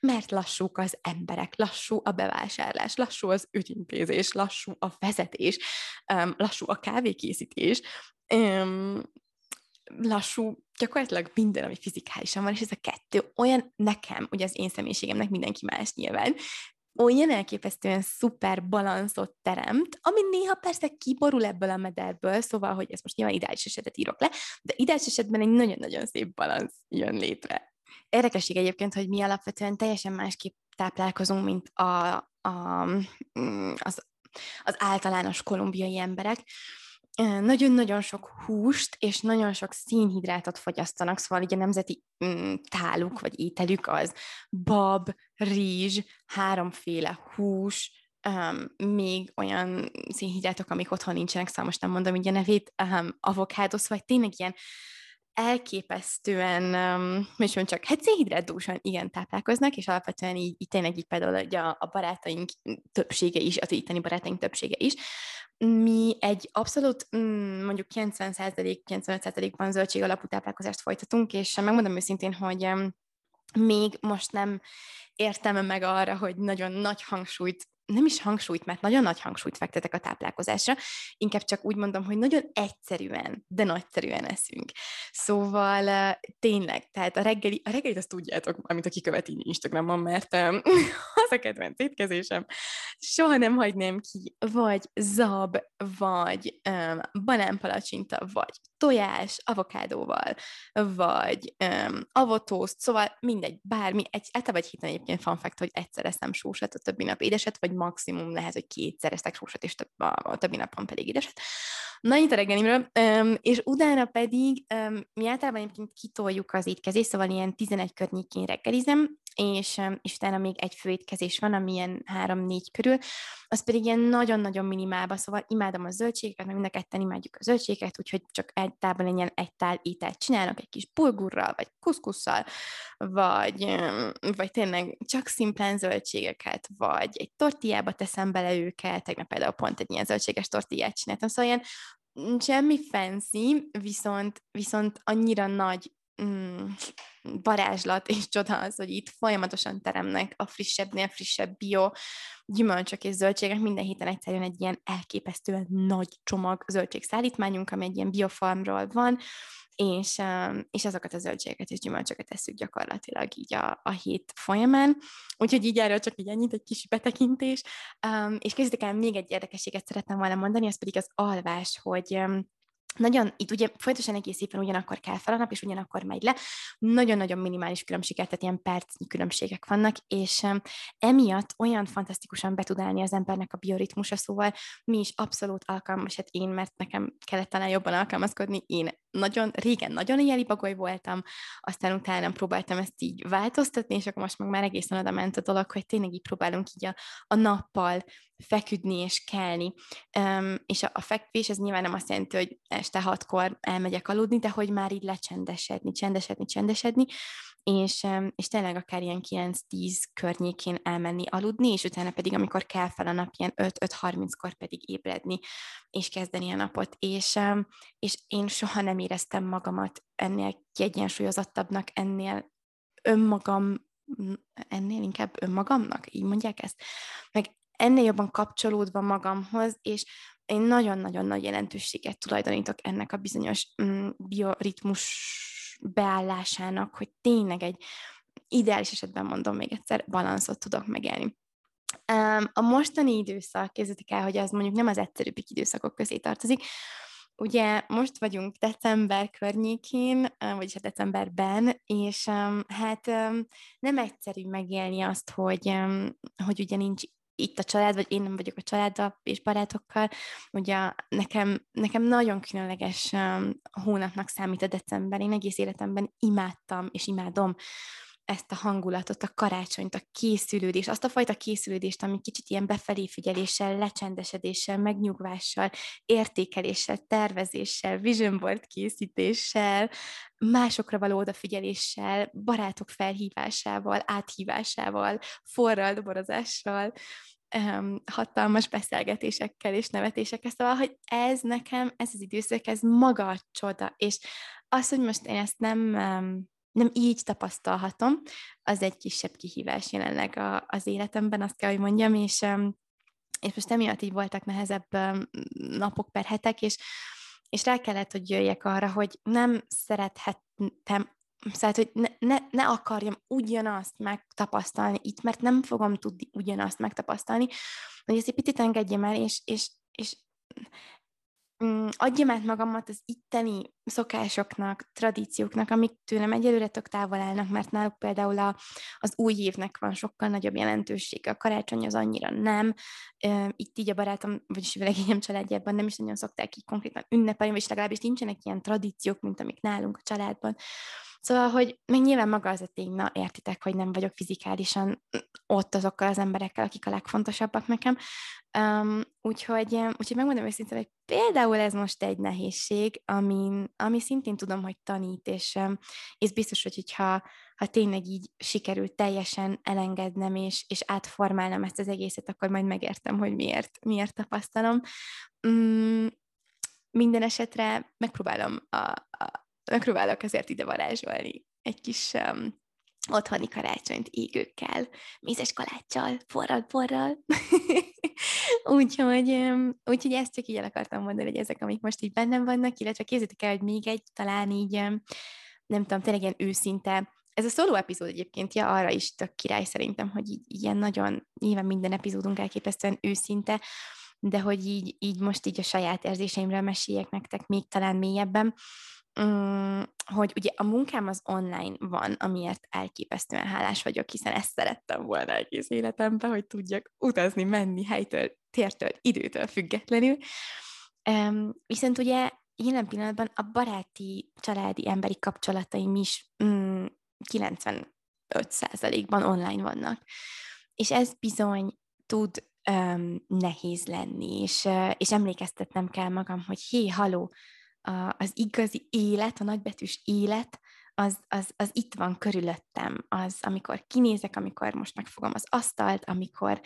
Mert lassúk az emberek, lassú a bevásárlás, lassú az ügyintézés, lassú a vezetés, um, lassú a kávékészítés, um, lassú, gyakorlatilag minden, ami fizikálisan van, és ez a kettő olyan nekem, ugye az én személyiségemnek mindenki más nyilván, olyan elképesztően szuper balanszot teremt, ami néha persze kiborul ebből a mederből, szóval, hogy ezt most nyilván ideális esetet írok le, de ideális esetben egy nagyon-nagyon szép balansz jön létre. Érdekesség egyébként, hogy mi alapvetően teljesen másképp táplálkozunk, mint a, a, mm, az, az általános kolumbiai emberek nagyon-nagyon sok húst és nagyon sok színhidrátot fogyasztanak, szóval ugye nemzeti mm, táluk vagy ételük az bab, rizs, háromféle hús, um, még olyan színhidrátok, amik otthon nincsenek, szóval most nem mondom így nevét, um, avokádosz, vagy tényleg ilyen elképesztően, um, hogy csak hát szénhidrátdúsan igen táplálkoznak, és alapvetően így, így tényleg így például a, a barátaink többsége is, az itteni barátaink többsége is, mi egy abszolút mm, mondjuk 90%-95%-ban zöldség alapú táplálkozást folytatunk, és megmondom őszintén, hogy még most nem értem meg arra, hogy nagyon nagy hangsúlyt nem is hangsúlyt, mert nagyon nagy hangsúlyt fektetek a táplálkozásra, inkább csak úgy mondom, hogy nagyon egyszerűen, de nagyszerűen eszünk. Szóval tényleg, tehát a reggeli, a reggelit azt tudjátok, amit aki követi Instagramon, mert az a kedvenc étkezésem. Soha nem hagynám ki, vagy zab, vagy um, banánpalacsinta, vagy tojás avokádóval, vagy um, avotószt, szóval mindegy, bármi, egy, általában egy héten egyébként fun fact, hogy egyszer eszem sósat, a többi nap édeset, vagy maximum lehet, hogy kétszer eszek sósat, és több, a, a többi napon pedig édeset. Na, itt a reggelimről, um, és utána pedig um, mi általában egyébként kitoljuk az étkezést, szóval ilyen 11 környékén reggelizem, és, és utána még egy főétkezés van, ami ilyen három-négy körül, az pedig ilyen nagyon-nagyon minimálba, szóval imádom a zöldségeket, mert mind a ketten imádjuk a zöldségeket, úgyhogy csak egy tálban egy ilyen egy tál ételt csinálok, egy kis bulgurral, vagy kuszkusszal, vagy, vagy tényleg csak szimplán zöldségeket, vagy egy tortillába teszem bele őket, tegnap például pont egy ilyen zöldséges tortillát csináltam, szóval ilyen mm, semmi fancy, viszont, viszont annyira nagy mm, varázslat és csoda az, hogy itt folyamatosan teremnek a frissebbnél frissebb bio gyümölcsök és zöldségek. Minden héten egyszer jön egy ilyen elképesztően nagy csomag zöldségszállítmányunk, ami egy ilyen biofarmról van, és, um, és azokat a zöldségeket és gyümölcsöket tesszük gyakorlatilag így a, a hét folyamán. Úgyhogy így erről csak így ennyit, egy kis betekintés. Um, és kezdjük el, még egy érdekességet szeretném volna mondani, az pedig az alvás, hogy um, nagyon, itt ugye folyamatosan egész éppen ugyanakkor kell fel a nap, és ugyanakkor megy le. Nagyon-nagyon minimális különbséget, tehát ilyen percnyi különbségek vannak, és emiatt olyan fantasztikusan be tud állni az embernek a bioritmusa, szóval mi is abszolút alkalmas, hát én, mert nekem kellett talán jobban alkalmazkodni, én nagyon régen nagyon éjjeli bagoly voltam, aztán utána próbáltam ezt így változtatni, és akkor most meg már egészen oda ment a dolog, hogy tényleg így próbálunk így a, a nappal feküdni és kelni. Um, és a, a fekvés, ez nyilván nem azt jelenti, hogy este hatkor elmegyek aludni, de hogy már így lecsendesedni, csendesedni, csendesedni, és, és tényleg akár ilyen 9-10 környékén elmenni aludni, és utána pedig, amikor kell fel a nap, ilyen 5-5-30-kor pedig ébredni, és kezdeni a napot. És, és én soha nem éreztem magamat ennél kiegyensúlyozottabbnak, ennél önmagam, ennél inkább önmagamnak, így mondják ezt, meg ennél jobban kapcsolódva magamhoz, és én nagyon-nagyon nagy jelentőséget tulajdonítok ennek a bizonyos mm, bioritmus beállásának, hogy tényleg egy ideális esetben mondom még egyszer, balanszot tudok megélni. A mostani időszak, képzeljétek el, hogy az mondjuk nem az egyszerűbbik időszakok közé tartozik, Ugye most vagyunk december környékén, vagyis a decemberben, és hát nem egyszerű megélni azt, hogy, hogy ugye nincs itt a család, vagy én nem vagyok a családdal és barátokkal. Ugye nekem, nekem nagyon különleges hónapnak számít a december. Én egész életemben imádtam és imádom ezt a hangulatot, a karácsonyt, a készülődést, azt a fajta készülődést, ami kicsit ilyen befelé figyeléssel, lecsendesedéssel, megnyugvással, értékeléssel, tervezéssel, vision board készítéssel, másokra való odafigyeléssel, barátok felhívásával, áthívásával, forral doborozással, um, hatalmas beszélgetésekkel és nevetésekkel, szóval, hogy ez nekem, ez az időszak, ez maga a csoda, és az, hogy most én ezt nem nem így tapasztalhatom, az egy kisebb kihívás jelenleg a, az életemben, azt kell, hogy mondjam, és, és most emiatt így voltak nehezebb napok per hetek, és, és rá kellett, hogy jöjjek arra, hogy nem szerethettem Szóval, hogy ne, ne, ne akarjam ugyanazt megtapasztalni itt, mert nem fogom tudni ugyanazt megtapasztalni, hogy ezt egy picit engedjem el, és, és, és adjam át magamat az itteni szokásoknak, tradícióknak, amik tőlem egyelőre tök távol állnak, mert náluk például a, az új évnek van sokkal nagyobb jelentősége, a karácsony az annyira nem. Itt így a barátom, vagyis a legényem családjában nem is nagyon szokták így konkrétan ünnepelni, vagy legalábbis nincsenek ilyen tradíciók, mint amik nálunk a családban. Szóval, hogy még nyilván maga az a tény, na értitek, hogy nem vagyok fizikálisan ott azokkal az emberekkel, akik a legfontosabbak nekem. Um, úgyhogy, úgyhogy megmondom őszintén, hogy például ez most egy nehézség, ami, ami szintén tudom, hogy tanít, és, és biztos, hogy hogyha ha tényleg így sikerült teljesen elengednem, és, és átformálnom ezt az egészet, akkor majd megértem, hogy miért, miért tapasztalom. Um, minden esetre megpróbálom a, a, megpróbálok azért ide varázsolni egy kis um, otthoni karácsonyt égőkkel, mézes kaláccsal, forral, forral. úgyhogy, um, úgyhogy ezt csak így el akartam mondani, hogy ezek, amik most így bennem vannak, illetve képzeljétek el, hogy még egy talán így, um, nem tudom, tényleg ilyen őszinte, ez a szóló epizód egyébként, ja, arra is tök király szerintem, hogy így, ilyen nagyon, nyilván minden epizódunk elképesztően őszinte, de hogy így, így most így a saját érzéseimről meséljek nektek még talán mélyebben, mm, hogy ugye a munkám az online van, amiért elképesztően hálás vagyok, hiszen ezt szerettem volna egész életemben, hogy tudjak utazni, menni helytől, tértől, időtől függetlenül. Um, viszont ugye jelen pillanatban a baráti, családi, emberi kapcsolataim is mm, 95%-ban online vannak. És ez bizony tud um, nehéz lenni, és, és emlékeztetnem kell magam, hogy hé, haló, a, az igazi élet, a nagybetűs élet, az, az, az itt van körülöttem, az, amikor kinézek, amikor most megfogom az asztalt, amikor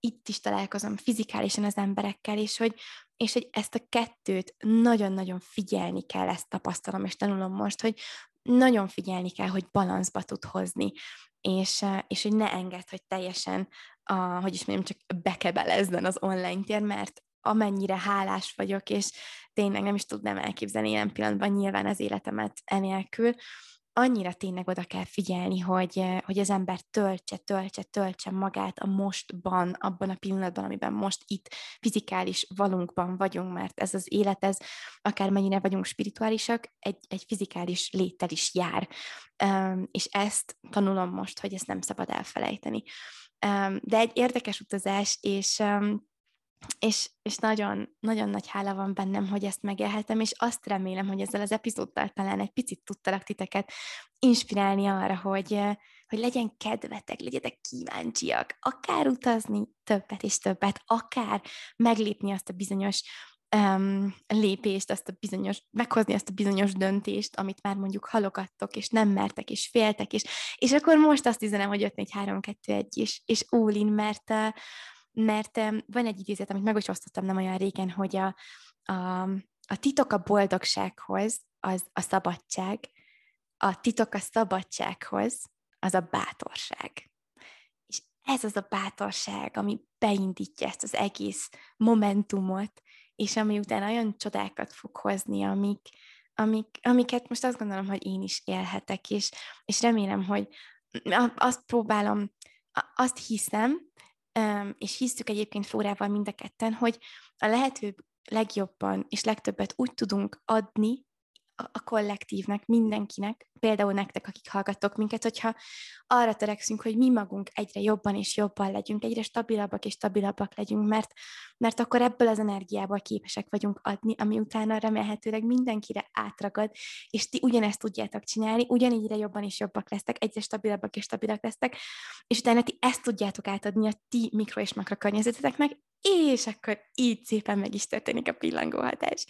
itt is találkozom fizikálisan az emberekkel, és hogy, és hogy ezt a kettőt nagyon-nagyon figyelni kell, ezt tapasztalom, és tanulom most, hogy nagyon figyelni kell, hogy balanszba tud hozni, és, és hogy ne enged, hogy teljesen, a, hogy is mondjam, csak bekebelezzen az online tér, mert amennyire hálás vagyok, és tényleg nem is tudnám elképzelni ilyen pillanatban nyilván az életemet enélkül, annyira tényleg oda kell figyelni, hogy, hogy az ember töltse, töltse, töltse magát a mostban, abban a pillanatban, amiben most itt fizikális valunkban vagyunk, mert ez az élet, ez akármennyire vagyunk spirituálisak, egy, egy fizikális léttel is jár. És ezt tanulom most, hogy ezt nem szabad elfelejteni. De egy érdekes utazás, és és, és nagyon, nagyon nagy hála van bennem, hogy ezt megélhetem, és azt remélem, hogy ezzel az epizóddal talán egy picit tudtalak titeket inspirálni arra, hogy, hogy legyen kedvetek, legyetek kíváncsiak, akár utazni többet és többet, akár meglépni azt a bizonyos um, lépést, azt a bizonyos, meghozni azt a bizonyos döntést, amit már mondjuk halogattok, és nem mertek, és féltek, és, és akkor most azt üzenem, hogy 5 4 3 2 1 és, és all in, mert, mert van egy idézet, amit meg is osztottam nem olyan régen, hogy a, a, a titok a boldogsághoz az a szabadság, a titok a szabadsághoz az a bátorság. És ez az a bátorság, ami beindítja ezt az egész momentumot, és ami után olyan csodákat fog hozni, amik, amik, amiket most azt gondolom, hogy én is élhetek, és, és remélem, hogy azt próbálom, azt hiszem, és hisztük egyébként Flórával mind a ketten, hogy a lehető legjobban és legtöbbet úgy tudunk adni a kollektívnek, mindenkinek, például nektek, akik hallgattok minket, hogyha arra törekszünk, hogy mi magunk egyre jobban és jobban legyünk, egyre stabilabbak és stabilabbak legyünk, mert, mert akkor ebből az energiából képesek vagyunk adni, ami utána remélhetőleg mindenkire átragad, és ti ugyanezt tudjátok csinálni, ugyanígyre jobban és jobbak lesztek, egyre stabilabbak és stabilak lesztek, és utána ti ezt tudjátok átadni a ti mikro és makro környezeteteknek, és akkor így szépen meg is történik a pillangóhatás.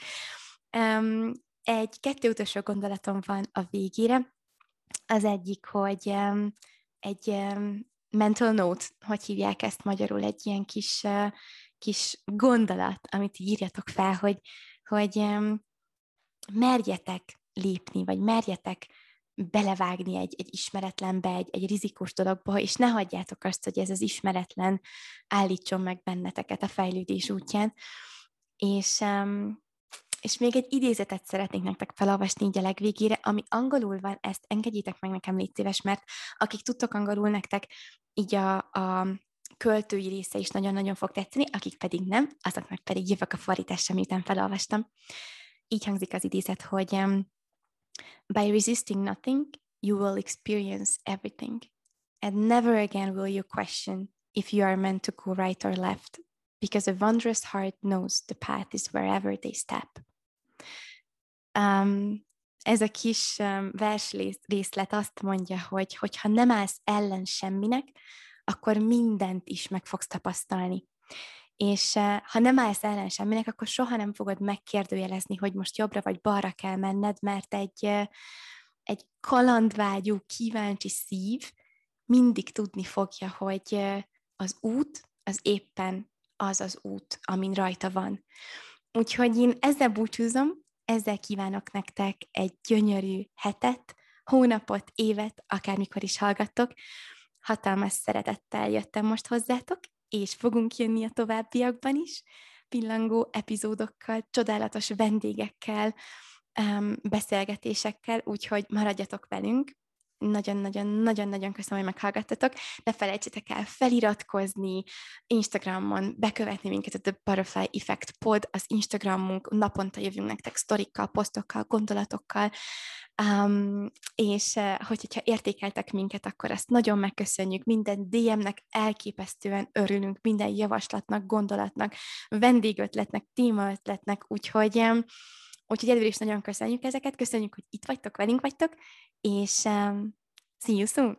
Um, egy kettő utolsó gondolatom van a végére. Az egyik, hogy egy mental note, hogy hívják ezt magyarul, egy ilyen kis, kis gondolat, amit írjatok fel, hogy, hogy merjetek lépni, vagy merjetek belevágni egy, egy ismeretlenbe, egy, egy rizikós dologba, és ne hagyjátok azt, hogy ez az ismeretlen állítson meg benneteket a fejlődés útján. És um, és még egy idézetet szeretnék nektek felolvasni így a legvégére, ami angolul van, ezt engedjétek meg nekem, légy szíves, mert akik tudtok angolul nektek, így a, a költői része is nagyon-nagyon fog tetszeni, akik pedig nem, azoknak pedig jövök a fordításra, miután felolvastam. Így hangzik az idézet, hogy By resisting nothing, you will experience everything. And never again will you question if you are meant to go right or left, because a wondrous heart knows the path is wherever they step. Um, ez a kis um, részlet azt mondja, hogy hogyha nem állsz ellen semminek, akkor mindent is meg fogsz tapasztalni. És uh, ha nem állsz ellen semminek, akkor soha nem fogod megkérdőjelezni, hogy most jobbra vagy balra kell menned, mert egy, uh, egy kalandvágyú, kíváncsi szív mindig tudni fogja, hogy uh, az út az éppen az az út, amin rajta van. Úgyhogy én ezzel búcsúzom, ezzel kívánok nektek egy gyönyörű hetet, hónapot, évet, akármikor is hallgattok. Hatalmas szeretettel jöttem most hozzátok, és fogunk jönni a továbbiakban is, pillangó epizódokkal, csodálatos vendégekkel, beszélgetésekkel, úgyhogy maradjatok velünk, nagyon-nagyon-nagyon-nagyon köszönöm, hogy meghallgattatok. Ne felejtsétek el feliratkozni Instagramon, bekövetni minket a The Butterfly Effect Pod, az Instagramunk, naponta jövünk nektek sztorikkal, posztokkal, gondolatokkal, Um, és uh, hogyha értékeltek minket, akkor ezt nagyon megköszönjük. Minden DM-nek elképesztően örülünk, minden javaslatnak, gondolatnak, vendégötletnek, témaötletnek, úgyhogy, um, úgyhogy előre is nagyon köszönjük ezeket, köszönjük, hogy itt vagytok, velünk vagytok, és um, see you soon!